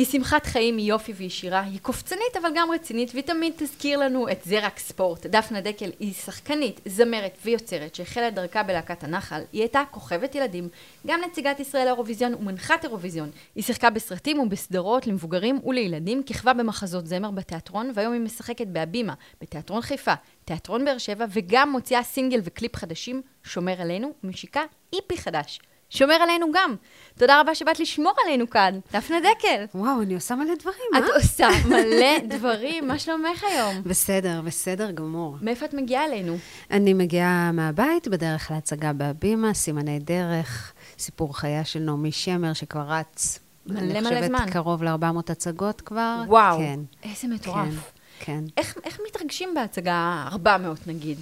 היא שמחת חיים, היא יופי והיא שירה, היא קופצנית אבל גם רצינית, והיא תמיד תזכיר לנו את זה רק ספורט. דפנה דקל היא שחקנית, זמרת ויוצרת שהחלה דרכה בלהקת הנחל. היא הייתה כוכבת ילדים, גם נציגת ישראל לאירוויזיון ומנחת אירוויזיון. היא שיחקה בסרטים ובסדרות למבוגרים ולילדים, כיכבה במחזות זמר בתיאטרון, והיום היא משחקת בהבימה, בתיאטרון חיפה, תיאטרון באר שבע, וגם מוציאה סינגל וקליפ חדשים, שומר עלינו, ומשיקה EP חדש. שומר עלינו גם. תודה רבה שבאת לשמור עלינו כאן, דפנה דקל. וואו, אני עושה מלא דברים, אה? את עושה מלא דברים, מה שלומך היום? בסדר, בסדר גמור. מאיפה את מגיעה אלינו? אני מגיעה מהבית, בדרך להצגה בהבימה, סימני דרך, סיפור חייה של נעמי שמר, שכבר רץ. מלא אני מלא חושבת זמן. קרוב ל-400 הצגות כבר. וואו, כן, איזה מטורף. כן, כן. איך, איך מתרגשים בהצגה 400 נגיד?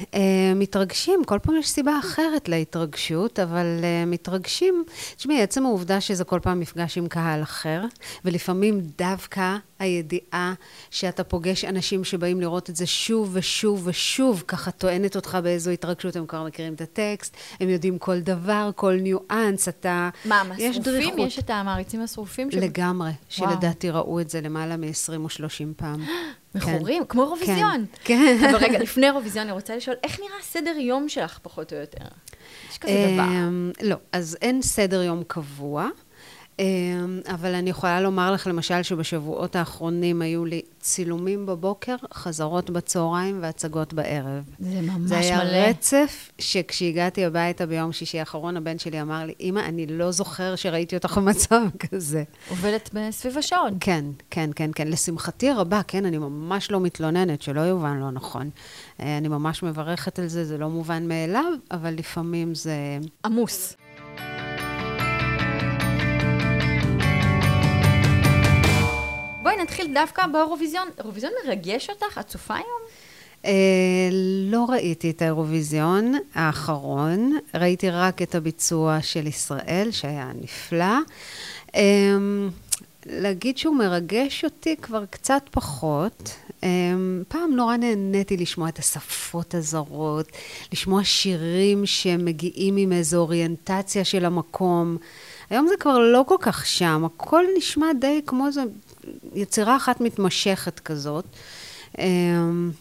Uh, מתרגשים, כל פעם יש סיבה אחרת להתרגשות, אבל uh, מתרגשים, תשמעי, עצם העובדה שזה כל פעם מפגש עם קהל אחר, ולפעמים דווקא הידיעה שאתה פוגש אנשים שבאים לראות את זה שוב ושוב ושוב, ככה טוענת אותך באיזו התרגשות, הם כבר מכירים את הטקסט, הם יודעים כל דבר, כל ניואנס, אתה... מה, יש מהשרופים? דריכות. יש את המעריצים השרופים? ש- לגמרי, שלדעתי ראו את זה למעלה מ-20 או 30 פעם. מכורים? כמו אירוויזיון. כן. אבל רגע, לפני אירוויזיון אני רוצה לשאול, איך נראה סדר יום שלך פחות או יותר? יש כזה דבר. אמ, לא, אז אין סדר יום קבוע, אבל אני יכולה לומר לך, למשל, שבשבועות האחרונים היו לי צילומים בבוקר, חזרות בצהריים והצגות בערב. זה ממש זה היה מלא. רצף שכשהגעתי הביתה ביום שישי האחרון, הבן שלי אמר לי, אמא, אני לא זוכר שראיתי אותך במצב כזה. עובדת סביב השעון. כן, כן, כן, כן. לשמחתי הרבה, כן, אני ממש לא מתלוננת, שלא יובן לא נכון. אה, אני ממש מברכת על זה, זה לא מובן מאליו, אבל לפעמים זה... עמוס. נתחיל דווקא באירוויזיון. אירוויזיון מרגש אותך? את צופה היום? אה, לא ראיתי את האירוויזיון האחרון, ראיתי רק את הביצוע של ישראל, שהיה נפלא. אה, להגיד שהוא מרגש אותי כבר קצת פחות. אה, פעם נורא נהניתי לשמוע את השפות הזרות, לשמוע שירים שמגיעים עם איזו אוריינטציה של המקום. היום זה כבר לא כל כך שם, הכל נשמע די כמו איזו יצירה אחת מתמשכת כזאת. אה,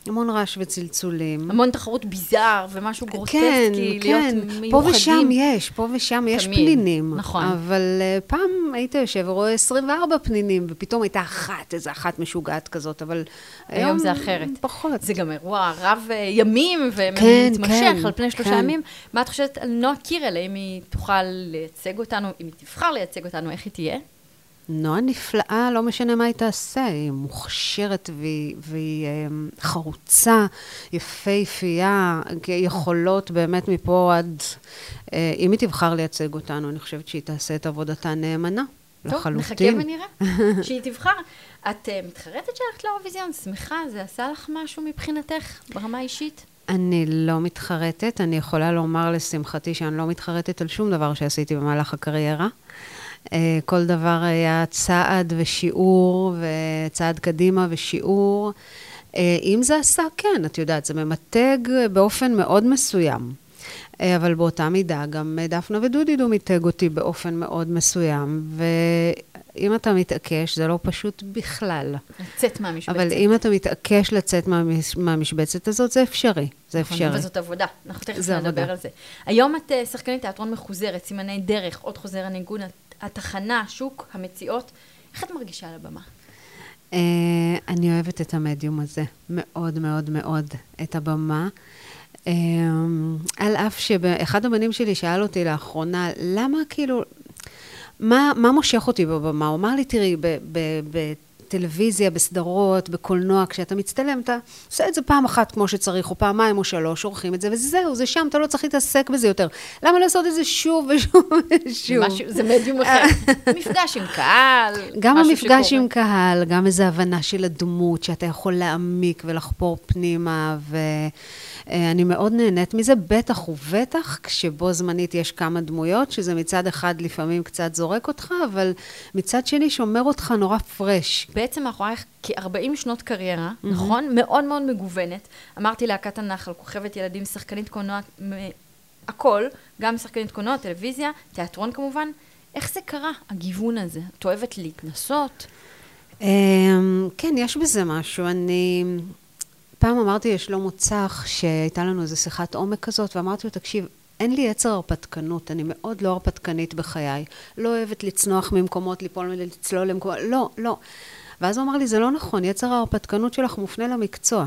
המון רעש וצלצולים. המון תחרות ביזאר ומשהו כן, גרוטסקי, להיות כן, מיוחדים. פה ושם יש, פה ושם יש תמיד, פנינים. נכון. אבל uh, פעם היית יושב ורואה 24 פנינים, ופתאום הייתה אחת, איזו אחת משוגעת כזאת, אבל היום זה אחרת. פחות. זה גם אירוע רב אה, ימים כן, ומתמשך כן, על פני שלושה כן. ימים. מה את חושבת על נועה קירל? האם היא תוכל לייצג אותנו, אם היא תבחר לייצג אותנו, איך היא תהיה? נועה נפלאה, לא משנה מה היא תעשה, היא מוכשרת והיא, והיא um, חרוצה, יפהפייה, יכולות באמת מפה עד... Uh, אם היא תבחר לייצג אותנו, אני חושבת שהיא תעשה את עבודתה נאמנה, טוב, לחלוטין. נחכה ונראה שהיא תבחר. את אה, מתחרטת שהלכת לאירוויזיון? שמחה? זה עשה לך משהו מבחינתך, ברמה האישית? אני לא מתחרטת, אני יכולה לומר לשמחתי שאני לא מתחרטת על שום דבר שעשיתי במהלך הקריירה. אה, כל דבר היה צעד ושיעור, וצעד קדימה ושיעור. אה, אם זה עשה, כן, את יודעת, זה ממתג באופן מאוד מסוים. אה, אבל באותה מידה גם דפנה ודודידו מיתג אותי באופן מאוד מסוים, ואם אתה מתעקש, זה לא פשוט בכלל. לצאת מהמשבצת. אבל אם אתה מתעקש לצאת מהמש... מהמשבצת הזאת, זה אפשרי. זה נכון, אפשרי. אבל זאת עבודה, אנחנו תכף נדבר עבודה. על זה. היום את שחקנית תיאטרון מחוזרת, סימני דרך, עוד חוזר הניגון, התחנה, שוק, המציאות. איך את מרגישה על הבמה? אה, אני אוהבת את המדיום הזה, מאוד מאוד מאוד, את הבמה. אה, על אף שאחד הבנים שלי שאל אותי לאחרונה, למה כאילו, מה, מה מושך אותי בבמה? הוא אמר לי, תראי, ב- ב- בטלוויזיה, בסדרות, בקולנוע, כשאתה מצטלם, אתה עושה את זה פעם אחת כמו שצריך, או פעמיים או שלוש, עורכים את זה, וזהו, זה שם, אתה לא צריך להתעסק בזה יותר. למה לעשות את זה שוב ושוב ושוב? משהו, זה מדיום אחר. מפגש עם קהל, גם המפגש שקורה. עם קהל, גם איזו הבנה של הדמות, שאתה יכול להעמיק ולחפור פנימה, ואני מאוד נהנית מזה, בטח ובטח כשבו זמנית יש כמה דמויות, שזה מצד אחד לפעמים קצת זורק אותך, אבל מצד שני שומר אותך נורא פרש. בעצם מאחורייך כ-40 שנות קריירה, נכון? מאוד מאוד מגוונת. אמרתי להקת הנחל, כוכבת ילדים, שחקנית קולנוע, מ- הכל, גם שחקנית קולנוע, טלוויזיה, תיאטרון כמובן. איך זה קרה, הגיוון הזה? את אוהבת להתנסות? אמ, כן, יש בזה משהו. אני... פעם אמרתי לשלמה צח, שהייתה לנו איזו שיחת עומק כזאת, ואמרתי לו, תקשיב, אין לי יצר הרפתקנות, אני מאוד לא הרפתקנית בחיי. לא אוהבת לצנוח ממקומות, ליפול ולצלול למקומות, לא, לא. ואז הוא אמר לי, זה לא נכון, יצר ההרפתקנות שלך מופנה למקצוע.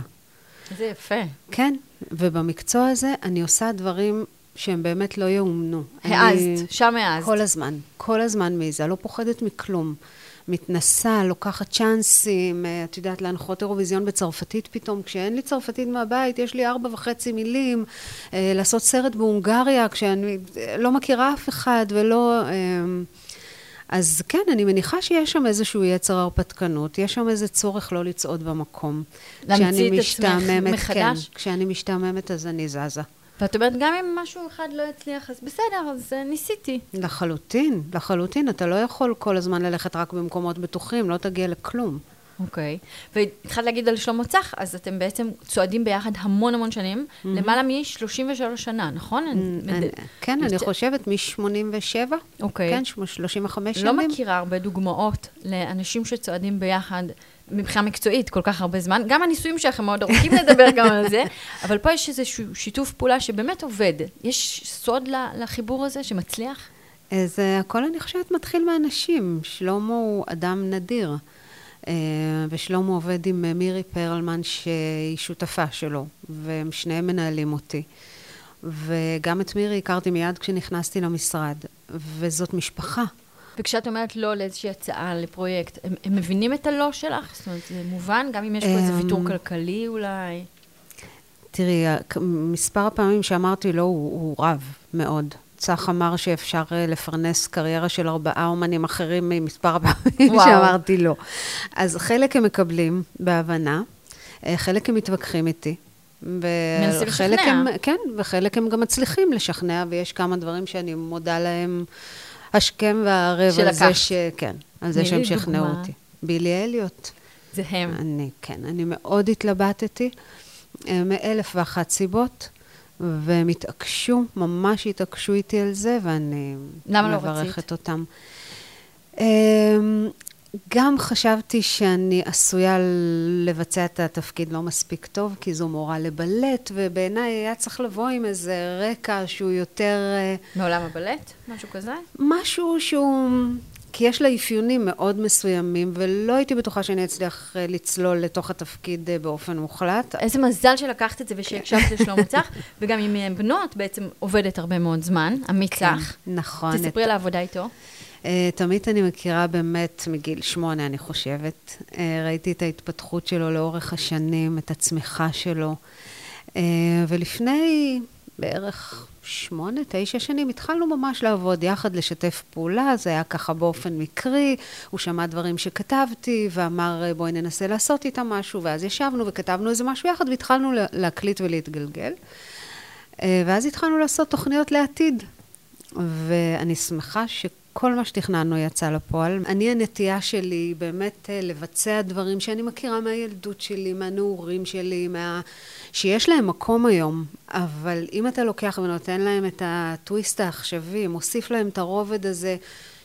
זה יפה. כן, ובמקצוע הזה אני עושה דברים שהם באמת לא יאומנו. העזת, שם העזת. כל הזמן, כל הזמן מעיזה, לא פוחדת מכלום. מתנסה, לוקחת צ'אנסים, אה, את יודעת, להנחות אירוויזיון בצרפתית פתאום, כשאין לי צרפתית מהבית, יש לי ארבע וחצי מילים, אה, לעשות סרט בהונגריה, כשאני אה, לא מכירה אף אחד ולא... אז כן, אני מניחה שיש שם איזשהו יצר הרפתקנות, יש שם איזה צורך לא לצעוד במקום. להמציא את עצמך משתעממת, מחדש? כן, כשאני משתעממת אז אני זזה. ואת אומרת, גם אם משהו אחד לא יצליח, אז בסדר, אז אה, ניסיתי. לחלוטין, לחלוטין. אתה לא יכול כל הזמן ללכת רק במקומות בטוחים, לא תגיע לכלום. אוקיי. והתחלת להגיד על שלמה צח, אז אתם בעצם צועדים ביחד המון המון שנים, למעלה מ-33 שנה, נכון? אני- כן, אני חושבת מ-87. אוקיי. כן, 35 לא שנים. מכירה הרבה דוגמאות לאנשים שצועדים ביחד מבחינה מקצועית כל כך הרבה זמן. גם הניסויים שלכם מאוד ארוכים לדבר גם על זה, אבל פה יש איזשהו שיתוף פעולה שבאמת עובד. יש סוד לחיבור הזה שמצליח? זה הכל, אני חושבת, מתחיל מאנשים. שלמה הוא אדם נדיר. אה, ושלמה עובד עם אה, מירי פרלמן, שהיא שותפה שלו, והם שניהם מנהלים אותי. וגם את מירי הכרתי מיד כשנכנסתי למשרד, וזאת משפחה. וכשאת אומרת לא לאיזושהי הצעה לפרויקט, הם, הם מבינים את הלא שלך? זאת אומרת, זה מובן? גם אם יש פה איזה אמ, ויתור כלכלי אולי? תראי, מספר הפעמים שאמרתי לא, הוא, הוא רב מאוד. צח אמר שאפשר אה, לפרנס קריירה של ארבעה אומנים אחרים ממספר הפעמים. שאמרתי לא. אז חלק הם מקבלים בהבנה, אה, חלק הם מתווכחים איתי. מנסים לשכנע. הם, כן, וחלק הם גם מצליחים לשכנע, ויש כמה דברים שאני מודה להם השכם והערב על זה. ש... כן, על זה שהם שכנעו. אותי. בילי אליוט. זה הם. אני, כן, אני מאוד התלבטתי, אה, מאלף ואחת סיבות, והם התעקשו, ממש התעקשו איתי על זה, ואני לא מברכת רצית? אותם. אה, גם חשבתי שאני עשויה לבצע את התפקיד לא מספיק טוב, כי זו מורה לבלט, ובעיניי היה צריך לבוא עם איזה רקע שהוא יותר... אה, מעולם הבלט? משהו כזה? משהו שהוא... כי יש לה אפיונים מאוד מסוימים, ולא הייתי בטוחה שאני אצליח אה, לצלול לתוך התפקיד אה, באופן מוחלט. איזה מזל שלקחת את זה ושהקשבת לשלמה צח, וגם עם אה, בנות בעצם עובדת הרבה מאוד זמן, עמית צח. נכון. תספרי על העבודה איתו. תמיד אני מכירה באמת מגיל שמונה, אני חושבת. ראיתי את ההתפתחות שלו לאורך השנים, את הצמיחה שלו. ולפני בערך שמונה, תשע שנים התחלנו ממש לעבוד יחד, לשתף פעולה, זה היה ככה באופן מקרי, הוא שמע דברים שכתבתי ואמר בואי ננסה לעשות איתם משהו, ואז ישבנו וכתבנו איזה משהו יחד והתחלנו לה- להקליט ולהתגלגל. אה, ואז התחלנו לעשות תוכניות לעתיד. ואני שמחה שכל מה שתכננו יצא לפועל. אני, הנטייה שלי באמת אה, לבצע דברים שאני מכירה מהילדות שלי, מהנעורים שלי, מה... שיש להם מקום היום, אבל אם אתה לוקח ונותן להם את הטוויסט העכשווי, מוסיף להם את הרובד הזה,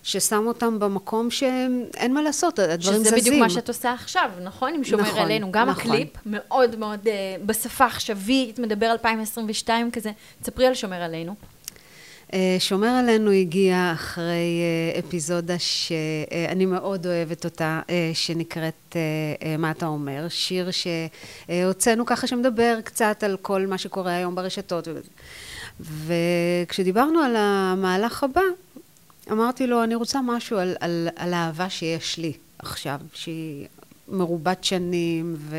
ששם אותם במקום שאין מה לעשות, הדברים שזה זזים. בדיוק מה שאת עושה עכשיו, נכון? עם שומר נכון, עלינו. גם נכון. הקליפ מאוד מאוד אה, בשפה עכשווית, מדבר 2022 כזה. תספרי על שומר עלינו. אה, שומר עלינו הגיע אחרי אה, אפיזודה שאני מאוד אוהבת אותה, אה, שנקראת מה אתה אומר, שיר שהוצאנו ככה שמדבר קצת על כל מה שקורה היום ברשתות. וכשדיברנו על המהלך הבא, אמרתי לו, אני רוצה משהו על, על, על האהבה שיש לי עכשיו, שהיא מרובת שנים ו,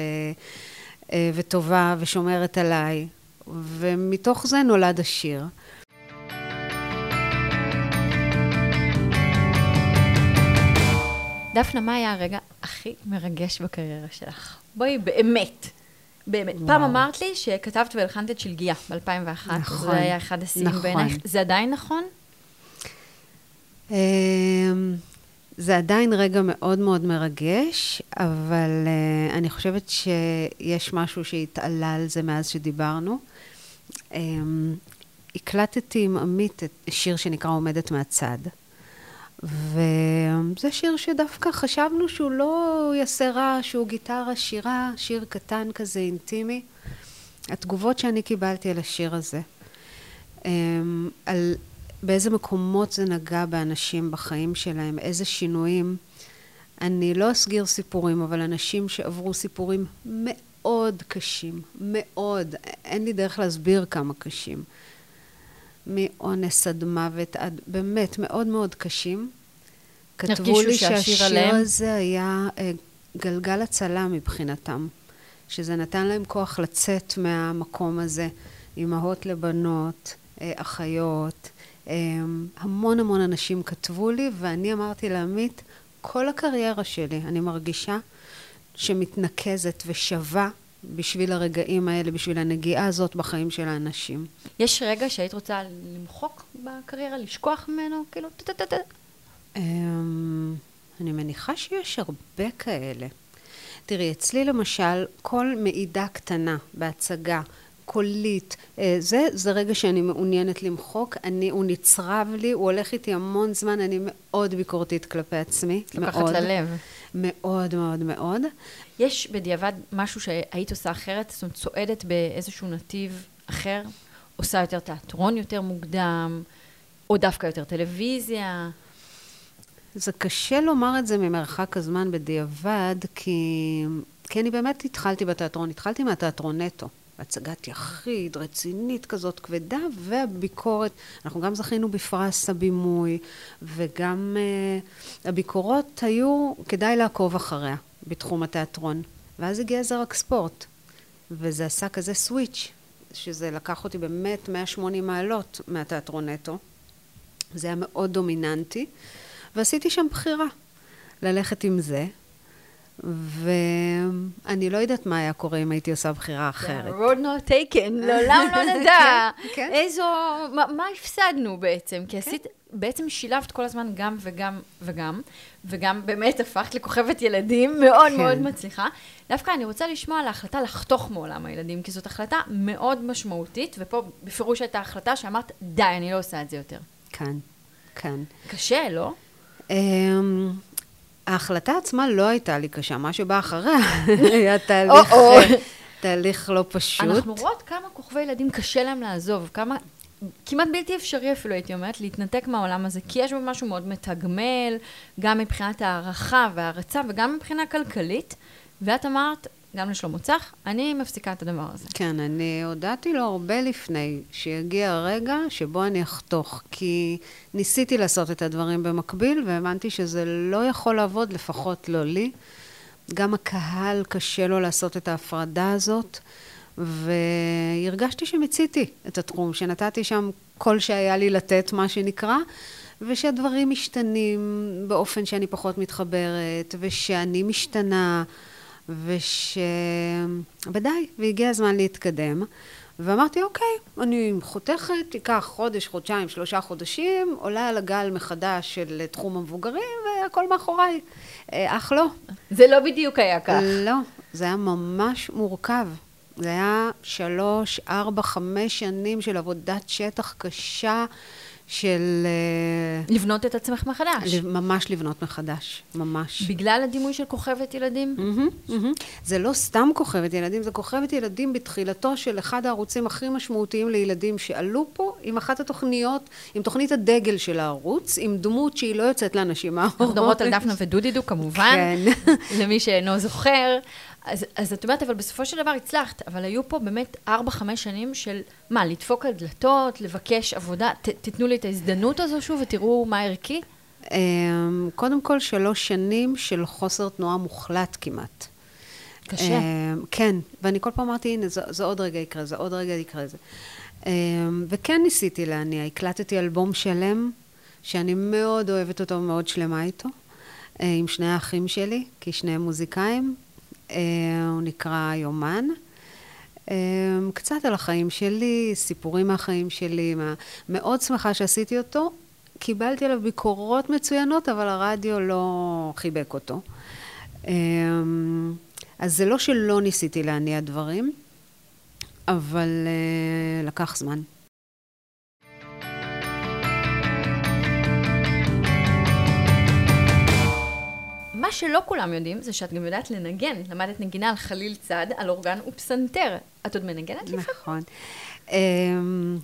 וטובה ושומרת עליי, ומתוך זה נולד השיר. דפנה, מה היה הרגע הכי מרגש בקריירה שלך? בואי, באמת. באמת. וואו. פעם אמרת לי שכתבת והלחנת את שלגיה ב-2001. נכון. זה היה אחד השיאים נכון. בעינייך. זה עדיין נכון? אמ, זה עדיין רגע מאוד מאוד מרגש, אבל uh, אני חושבת שיש משהו שהתעלה על זה מאז שדיברנו. Um, הקלטתי עם עמית את שיר שנקרא עומדת מהצד. וזה שיר שדווקא חשבנו שהוא לא יעשה רע, שהוא גיטרה שירה, שיר קטן כזה אינטימי. התגובות שאני קיבלתי על השיר הזה, אמ, על באיזה מקומות זה נגע באנשים בחיים שלהם, איזה שינויים. אני לא אסגיר סיפורים, אבל אנשים שעברו סיפורים מאוד קשים, מאוד, אין לי דרך להסביר כמה קשים. מאונס עד מוות, עד באמת מאוד מאוד קשים. כתבו לי שהשיר עליהם. הזה היה אה, גלגל הצלה מבחינתם, שזה נתן להם כוח לצאת מהמקום הזה, אימהות לבנות, אה, אחיות, אה, המון המון אנשים כתבו לי, ואני אמרתי לעמית, כל הקריירה שלי, אני מרגישה שמתנקזת ושווה בשביל הרגעים האלה, בשביל הנגיעה הזאת בחיים של האנשים. יש רגע שהיית רוצה למחוק בקריירה, לשכוח ממנו? כאילו, טה-טה-טה. אמ, אני מניחה שיש הרבה כאלה. תראי, אצלי למשל, כל מעידה קטנה בהצגה, קולית, אה, זה, זה רגע שאני מעוניינת למחוק. אני, הוא נצרב לי, הוא הולך איתי המון זמן, אני מאוד ביקורתית כלפי עצמי. לוקחת ללב. מאוד מאוד מאוד. יש בדיעבד משהו שהיית עושה אחרת? זאת אומרת, צועדת באיזשהו נתיב אחר? עושה יותר תיאטרון יותר מוקדם? או דווקא יותר טלוויזיה? זה קשה לומר את זה ממרחק הזמן בדיעבד, כי, כי אני באמת התחלתי בתיאטרון, התחלתי מהתיאטרון נטו. הצגת יחיד, רצינית כזאת, כבדה, והביקורת, אנחנו גם זכינו בפרס הבימוי, וגם uh, הביקורות היו, כדאי לעקוב אחריה בתחום התיאטרון. ואז הגיע זרק ספורט, וזה עשה כזה סוויץ', שזה לקח אותי באמת 180 מעלות מהתיאטרון נטו. זה היה מאוד דומיננטי, ועשיתי שם בחירה, ללכת עם זה, ואני לא יודעת מה היה קורה אם הייתי עושה בחירה אחרת. road not taken, לעולם לא נדע. כן, כן. איזו, מה הפסדנו בעצם? כי כן. עשית, בעצם שילבת כל הזמן גם וגם וגם, וגם באמת הפכת לכוכבת ילדים מאוד מאוד מצליחה. דווקא אני רוצה לשמוע על ההחלטה לחתוך מעולם הילדים, כי זאת החלטה מאוד משמעותית, ופה בפירוש הייתה החלטה שאמרת, די, אני לא עושה את זה יותר. כן, כן. קשה, לא? ההחלטה עצמה לא הייתה לי קשה, מה שבא אחריה. היה תהליך, תהליך לא פשוט. אנחנו רואות כמה כוכבי ילדים קשה להם לעזוב, כמה, כמעט בלתי אפשרי אפילו, הייתי אומרת, להתנתק מהעולם הזה, כי יש בו משהו מאוד מתגמל, גם מבחינת הערכה והערצה וגם מבחינה כלכלית, ואת אמרת, גם לשלמה צח, אני מפסיקה את הדבר הזה. כן, אני הודעתי לו הרבה לפני שיגיע הרגע שבו אני אחתוך, כי ניסיתי לעשות את הדברים במקביל, והבנתי שזה לא יכול לעבוד, לפחות לא לי. גם הקהל קשה לו לעשות את ההפרדה הזאת, והרגשתי שמיציתי את התחום, שנתתי שם כל שהיה לי לתת, מה שנקרא. ושהדברים משתנים באופן שאני פחות מתחברת, ושאני משתנה, וש... ודי, והגיע הזמן להתקדם. ואמרתי, אוקיי, אני חותכת, ייקח חודש, חודשיים, שלושה חודשים, עולה על הגל מחדש של תחום המבוגרים, והכל מאחוריי. אה, אך לא. זה לא בדיוק היה כך. לא, זה היה ממש מורכב. זה היה שלוש, ארבע, חמש שנים של עבודת שטח קשה. של... אה, לבנות את עצמך מחדש. ממש לבנות מחדש, ממש. בגלל הדימוי של כוכבת ילדים? Mm-hmm, mm-hmm. זה לא סתם כוכבת ילדים, זה כוכבת ילדים בתחילתו של אחד הערוצים הכי משמעותיים לילדים שעלו פה, עם אחת התוכניות, עם תוכנית הדגל של הערוץ, עם דמות שהיא לא יוצאת לאנשים מהאורות. אנחנו מדברות על דפנה ודודידו כמובן, כן. למי שאינו זוכר. אז, אז את אומרת, אבל בסופו של דבר הצלחת, אבל היו פה באמת 4-5 שנים של, מה, לדפוק על דלתות, לבקש עבודה, ת, תיתנו לי את ההזדמנות הזו שוב ותראו מה ערכי? אמ, קודם כל, שלוש שנים של חוסר תנועה מוחלט כמעט. קשה. אמ, כן, ואני כל פעם אמרתי, הנה, זה, זה עוד רגע יקרה, זה עוד רגע יקרה זה. אמ, וכן ניסיתי להניע, הקלטתי אלבום שלם, שאני מאוד אוהבת אותו ומאוד שלמה איתו, אה, עם שני האחים שלי, כי שניהם מוזיקאים. אה, הוא נקרא יומן. אמ, קצת על החיים שלי, סיפורים מהחיים שלי, מה... מאוד שמחה שעשיתי אותו. קיבלתי עליו ביקורות מצוינות, אבל הרדיו לא חיבק אותו. אמ, אז זה לא שלא ניסיתי להניע דברים, אבל לקח זמן. מה שלא כולם יודעים זה שאת גם יודעת לנגן. למדת נגינה על חליל צד, על אורגן ופסנתר. את עוד מנגנת לפעמים? נכון. אמ,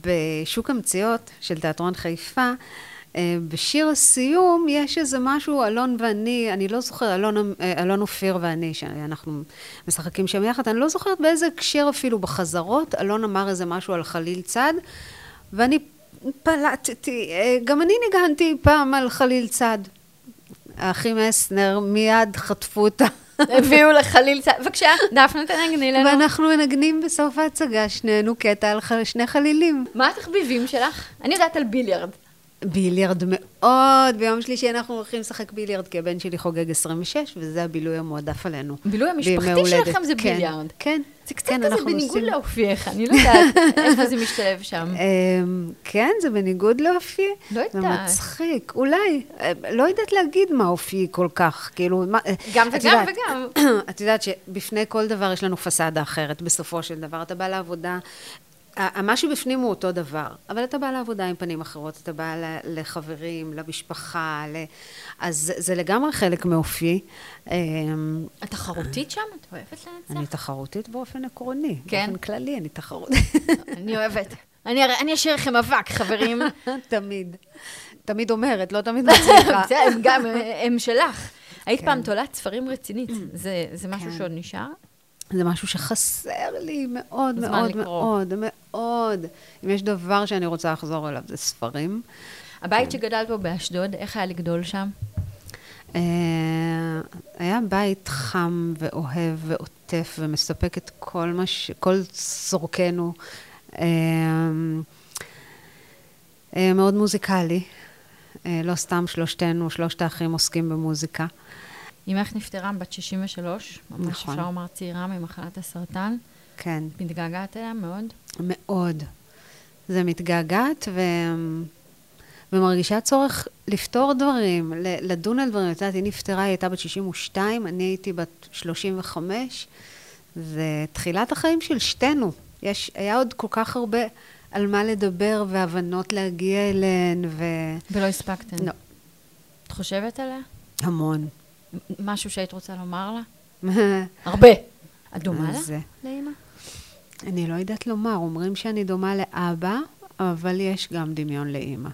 בשוק המציאות של תיאטרון חיפה, אה, בשיר הסיום יש איזה משהו, אלון ואני, אני לא זוכרת, אלון, אה, אלון אופיר ואני, שאנחנו משחקים שם יחד, אני לא זוכרת באיזה הקשר אפילו בחזרות, אלון אמר איזה משהו על חליל צד, ואני פלטתי, אה, גם אני ניגנתי פעם על חליל צד. האחים מסנר מיד חטפו אותה. הביאו לחליל צד. בבקשה, דפנה תנגני לנו. ואנחנו מנגנים בסוף ההצגה שנינו קטע על שני חלילים. מה התחביבים שלך? אני יודעת על ביליארד. ביליארד מאוד, ביום שלישי אנחנו הולכים לשחק ביליארד, כי הבן שלי חוגג 26, וזה הבילוי המועדף עלינו. הבילוי המשפחתי. שלכם זה כן, ביליארד. כן. זה קצת כן, כזה בניגוד עושים- לאופייך, אני לא יודעת איפה זה משתלב שם. אמ, כן, זה בניגוד לאופי. לא זה יודעת. מצחיק, אולי. אה, לא יודעת להגיד מה אופי כל כך, כאילו, מה... אה, גם וגם יודעת, וגם. את יודעת שבפני כל דבר יש לנו פסאדה אחרת, בסופו של דבר. אתה בא לעבודה, מה שבפנים הוא אותו דבר, אבל אתה בא לעבודה עם פנים אחרות, אתה בא לחברים, למשפחה, ל... אז זה- לגמרי חלק מאופי. אמ, את תחרותית שם? את אוהבת אני לנצח? תחרותית באופן עקרוני. כן? באופן כללי אני תחרותית. אני אוהבת. אני אני אשאיר לכם אבק, חברים. תמיד. תמיד אומרת, לא תמיד מצליחה. בסדר, הם גם, הם שלך. היית כן. פעם תולעת ספרים רצינית. זה זה משהו כן. שעוד נשאר? זה משהו שחסר לי מאוד מאוד לקרוא. מאוד מאוד. אם יש דבר שאני רוצה לחזור אליו, זה ספרים. הבית שגדלת בו באשדוד, איך היה לגדול שם? אה, היה בית חם ואוהב ועוטף ומספק את כל מה ש... כל צורכנו. אה, אה, מאוד מוזיקלי. לא סתם שלושתנו, שלושת האחים עוסקים במוזיקה. אמך נפטרה בת 63, ממש נכון. אפשר לומר צעירה ממחלת הסרטן. כן, מתגעגעת אליה מאוד. מאוד. זה מתגעגעת ו... ומרגישה צורך לפתור דברים, לדון על דברים. את יודעת, היא נפטרה, היא הייתה בת 62, אני הייתי בת 35. זה תחילת החיים של שתינו. יש, היה עוד כל כך הרבה על מה לדבר והבנות להגיע אליהן, ולא הספקתן. לא. את חושבת עליה? והמון. משהו שהיית רוצה לומר לה? הרבה. את דומה לה? אז, אה, לאמא? אני לא יודעת לומר, אומרים שאני דומה לאבא, אבל יש גם דמיון לאימא.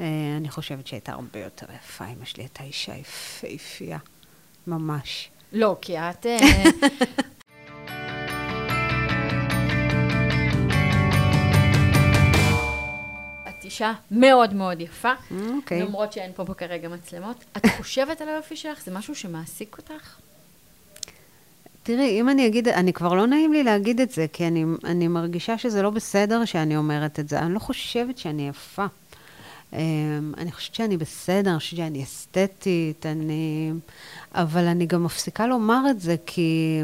אה, אני חושבת שהייתה הרבה יותר יפה, אמא שלי הייתה אישה יפהפייה, ממש. לא, כי את... אישה מאוד מאוד יפה, אוקיי. למרות שאין פה כרגע מצלמות. את חושבת על היופי שלך? זה משהו שמעסיק אותך? תראי, אם אני אגיד, אני כבר לא נעים לי להגיד את זה, כי אני, אני מרגישה שזה לא בסדר שאני אומרת את זה. אני לא חושבת שאני יפה. אמ, אני חושבת שאני בסדר, אני חושבת שאני אסתטית, אני... אבל אני גם מפסיקה לומר את זה, כי...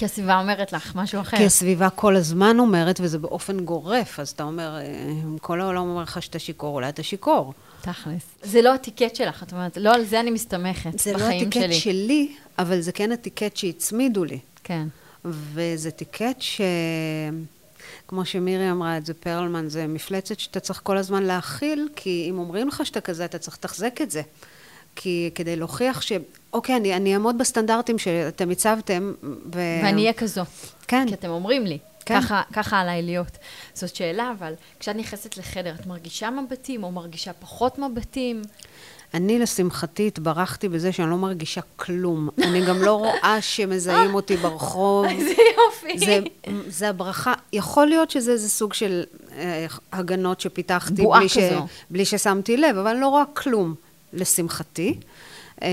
כי הסביבה אומרת לך משהו אחר. כי הסביבה כל הזמן אומרת, וזה באופן גורף, אז אתה אומר, אה, אם כל העולם אומר לך שאתה שיכור, אולי אתה שיכור. תכלס. זה לא הטיקט שלך, את אומרת, לא על זה אני מסתמכת זה לא בחיים הטיקט שלי. שלי, אבל זה כן הטיקט שהצמידו לי. כן. וזה טיקט ש... כמו שמירי אמרה את זה, פרלמן, זה מפלצת שאתה צריך כל הזמן להכיל, כי אם אומרים לך שאתה כזה, אתה צריך לתחזק את זה. כי כדי להוכיח ש... אוקיי, אני, אני אעמוד בסטנדרטים שאתם הצבתם, ו... ואני אהיה כזו. כן. כי אתם אומרים לי, כן. ככה, ככה עליי להיות. זאת שאלה, אבל כשאת נכנסת לחדר, את מרגישה מבטים או מרגישה פחות מבטים? אני, לשמחתי, התברכתי בזה שאני לא מרגישה כלום. אני גם לא רואה שמזהים אותי ברחוב. איזה יופי. זה, זה הברכה. יכול להיות שזה איזה סוג של אה, הגנות שפיתחתי בועה בלי, ש... כזו. בלי ששמתי לב, אבל אני לא רואה כלום, לשמחתי. אה,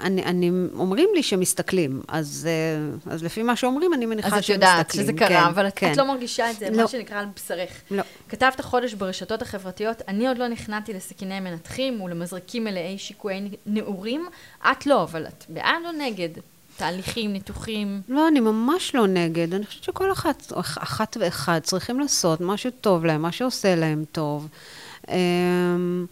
אני, אני, אומרים לי שמסתכלים, אז, אה, אז לפי מה שאומרים, אני מניחה אז שמסתכלים. את יודעת שזה קרה, כן, אבל כן. את לא מרגישה את זה, לא. מה שנקרא על בשרך. לא. כתבת חודש ברשתות החברתיות, אני עוד לא נכנעתי לסכיני מנתחים ולמזרקים מלאי שיקויי נעורים. את לא, אבל את בעד או נגד? תהליכים, ניתוחים. לא, אני ממש לא נגד. אני חושבת שכל אחת, אחת ואחד צריכים לעשות משהו טוב להם, מה שעושה להם טוב. אמ,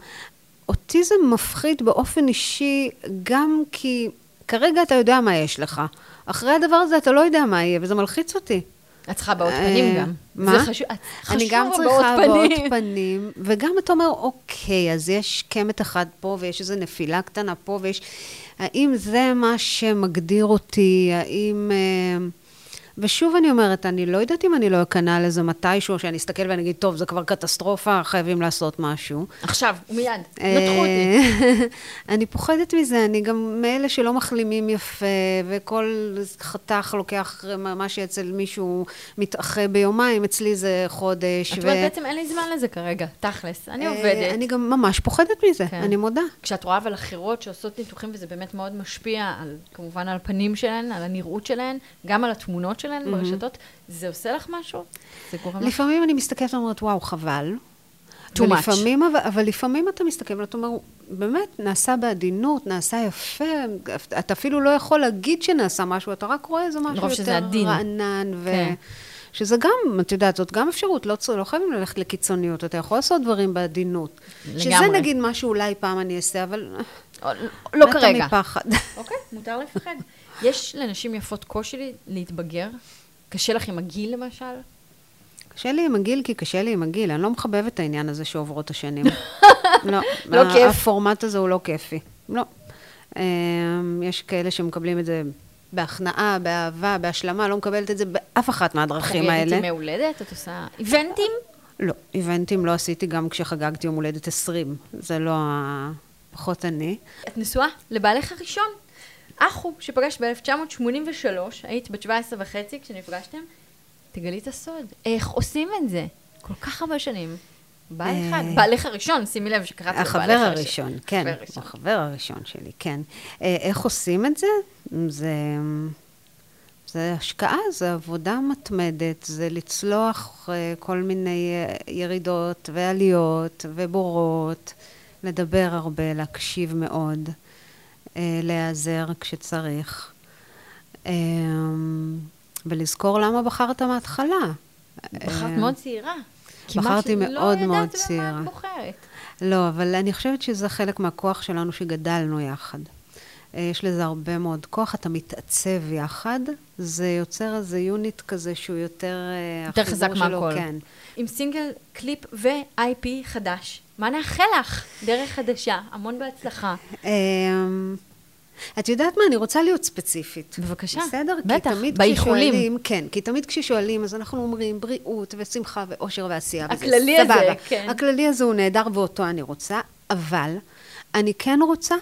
אותי זה מפחיד באופן אישי, גם כי כרגע אתה יודע מה יש לך. אחרי הדבר הזה אתה לא יודע מה יהיה, וזה מלחיץ אותי. את צריכה הבעות פנים אה, גם. מה? זה חשוב, חשוב אני גם צריכה הבעות פנים. וגם אתה אומר, אוקיי, אז יש קמת אחד פה, ויש איזו נפילה קטנה פה, ויש... האם זה מה שמגדיר אותי? האם... אה, ושוב אני אומרת, אני לא יודעת אם אני לא אכנע לזה מתישהו, שאני אסתכל ואני אגיד, טוב, זה כבר קטסטרופה, חייבים לעשות משהו. עכשיו, נתחו אה, אותי. אני פוחדת מזה, אני גם מאלה שלא מחלימים יפה, וכל חתך לוקח מה שאצל מישהו מתאחה ביומיים, אצלי זה חודש. את אומרת, בעצם אין לי זמן לזה כרגע, תכלס. אני אה, עובדת. אני גם ממש פוחדת מזה, כן. אני מודה. כשאת רואה אבל אחרות שעושות ניתוחים, וזה באמת מאוד משפיע כמובן על הפנים שלהן, על הנראות שלהן, גם על התמונות שלהן ברשתות, זה עושה לך משהו? זה גורם לך? לפעמים אני מסתכלת ואומרת, וואו, חבל. Too ולפעמים, אבל, אבל לפעמים אתה מסתכל ואתה אומר, באמת, נעשה בעדינות, נעשה יפה, אתה אפילו לא יכול להגיד שנעשה משהו, אתה רק רואה איזה משהו שזה יותר עדין. רענן, ו... כן. שזה גם, את יודעת, זאת גם אפשרות, לא, לא חייבים ללכת לקיצוניות, אתה יכול לעשות דברים בעדינות. שזה לגמרי. נגיד מה שאולי פעם אני אעשה, אבל... לא מתה כרגע. מפחד. אוקיי, מותר לפחד. יש לנשים יפות קושי להתבגר? קשה לך עם הגיל, למשל? קשה לי עם הגיל, כי קשה לי עם הגיל. אני לא מחבבת את העניין הזה שעוברות השנים. לא. לא כיף. הפורמט הזה הוא לא כיפי. לא. אמ, יש כאלה שמקבלים את זה בהכנעה, באהבה, בהשלמה, לא מקבלת את זה באף אחת מהדרכים חוגגת האלה. ימי הולדת? את עושה איבנטים? לא, איבנטים לא עשיתי גם כשחגגתי יום הולדת 20. זה לא ה... פחות אני. את נשואה לבעלך הראשון. אח הוא שפגש ב-1983, היית בת 17 וחצי כשנפגשתם. תגלי את הסוד. איך עושים את זה? כל כך הרבה שנים. בעל אה, אחד. בעלך הראשון, שימי לב שקראתי לו בעלך החבר הראשון, כן. החבר הראשון. הראשון שלי, כן. אה, איך עושים את זה? זה... זה השקעה, זה עבודה מתמדת, זה לצלוח אה, כל מיני אה, ירידות ועליות ובורות, לדבר הרבה, להקשיב מאוד, אה, להיעזר כשצריך, אה, ולזכור למה בחרת מההתחלה. בחרת אה, מאוד צעירה. כמעט בחרתי שלא מאוד מאוד ידעת במה צעירה. את בוחרת. לא, אבל אני חושבת שזה חלק מהכוח שלנו שגדלנו יחד. אה, יש לזה הרבה מאוד כוח, אתה מתעצב יחד, זה יוצר איזה יוניט כזה שהוא יותר... יותר חזק מהכל. כן. עם סינגל, קליפ ו-IP חדש. מה נאחל לך? דרך חדשה, המון בהצלחה. אמ, את יודעת מה? אני רוצה להיות ספציפית. בבקשה, בסדר? בטח, באיחולים. כן, כי תמיד כששואלים, אז אנחנו אומרים בריאות ושמחה ואושר ועשייה. וזה הכללי הזה, סבבה. כן. הכללי הזה הוא נהדר ואותו אני רוצה, אבל אני כן רוצה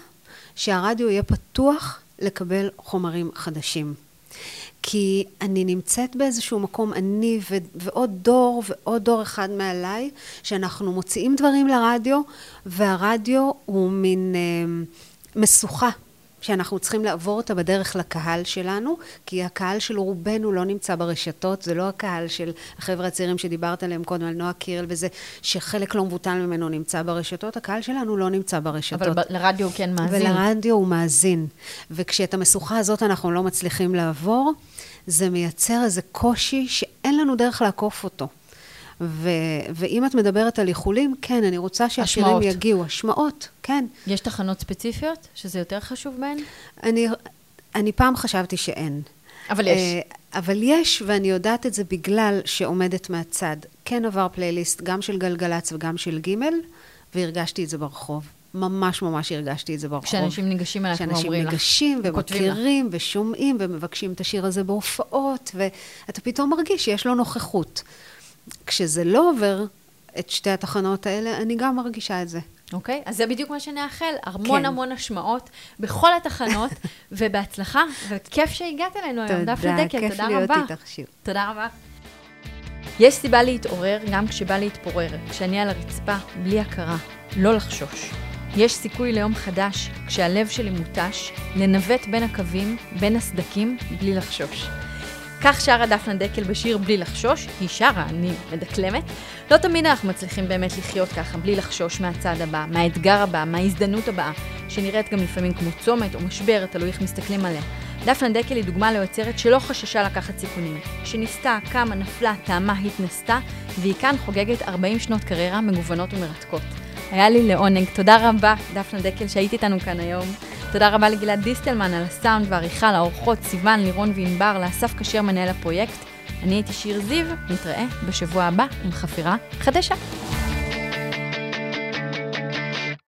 שהרדיו יהיה פתוח לקבל חומרים חדשים. כי אני נמצאת באיזשהו מקום, אני ו- ועוד דור ועוד דור אחד מעליי, שאנחנו מוציאים דברים לרדיו, והרדיו הוא מין אה, משוכה. שאנחנו צריכים לעבור אותה בדרך לקהל שלנו, כי הקהל של רובנו לא נמצא ברשתות, זה לא הקהל של החבר'ה הצעירים שדיברת עליהם קודם, על נועה קירל וזה, שחלק לא מבוטל ממנו נמצא ברשתות, הקהל שלנו לא נמצא ברשתות. אבל ב- לרדיו הוא כן מאזין. ולרדיו הוא מאזין. וכשאת המשוכה הזאת אנחנו לא מצליחים לעבור, זה מייצר איזה קושי שאין לנו דרך לעקוף אותו. ו- ואם את מדברת על איחולים, כן, אני רוצה שהשירים השמעות. יגיעו. השמעות, כן. יש תחנות ספציפיות שזה יותר חשוב בהן? אני, אני פעם חשבתי שאין. אבל יש. אה, אבל יש, ואני יודעת את זה בגלל שעומדת מהצד. כן עבר פלייליסט גם של גלגלצ וגם של גימל, והרגשתי את זה ברחוב. ממש ממש הרגשתי את זה ברחוב. כשאנשים ניגשים כשאנשים ואומרים לך. ניגשים כותבים לך. ומכירים ושומעים ומבקשים את השיר הזה בהופעות, ואתה פתאום מרגיש שיש לו נוכחות. כשזה לא עובר את שתי התחנות האלה, אני גם מרגישה את זה. אוקיי? אז זה בדיוק מה שנאחל, המון כן. המון השמעות בכל התחנות, ובהצלחה, וכיף שהגעת אלינו היום, דף לדקל, כיף תודה להיות רבה. איתך שיר. תודה רבה. יש סיבה להתעורר גם כשבא להתפורר, כשאני על הרצפה, בלי הכרה, לא לחשוש. יש סיכוי ליום חדש, כשהלב שלי מותש, לנווט בין הקווים, בין הסדקים, בלי לחשוש. כך שרה דפנה דקל בשיר בלי לחשוש, היא שרה, אני מדקלמת. לא תמיד אנחנו מצליחים באמת לחיות ככה, בלי לחשוש מהצעד הבא, מהאתגר הבא, מההזדמנות הבאה, שנראית גם לפעמים כמו צומת או משבר, תלוי איך מסתכלים עליה. דפנה דקל היא דוגמה ליוצרת שלא חששה לקחת סיכונים, שניסתה, קמה, נפלה, טעמה, התנסתה, והיא כאן חוגגת 40 שנות קריירה מגוונות ומרתקות. היה לי לעונג. תודה רבה, דפנה דקל, שהיית איתנו כאן היום. תודה רבה לגלעד דיסטלמן על הסאונד והעריכה, לאורחות סיוון, לירון וענבר, לאסף כשר מנהל הפרויקט. אני הייתי שיר זיו, נתראה בשבוע הבא עם חפירה חדשה.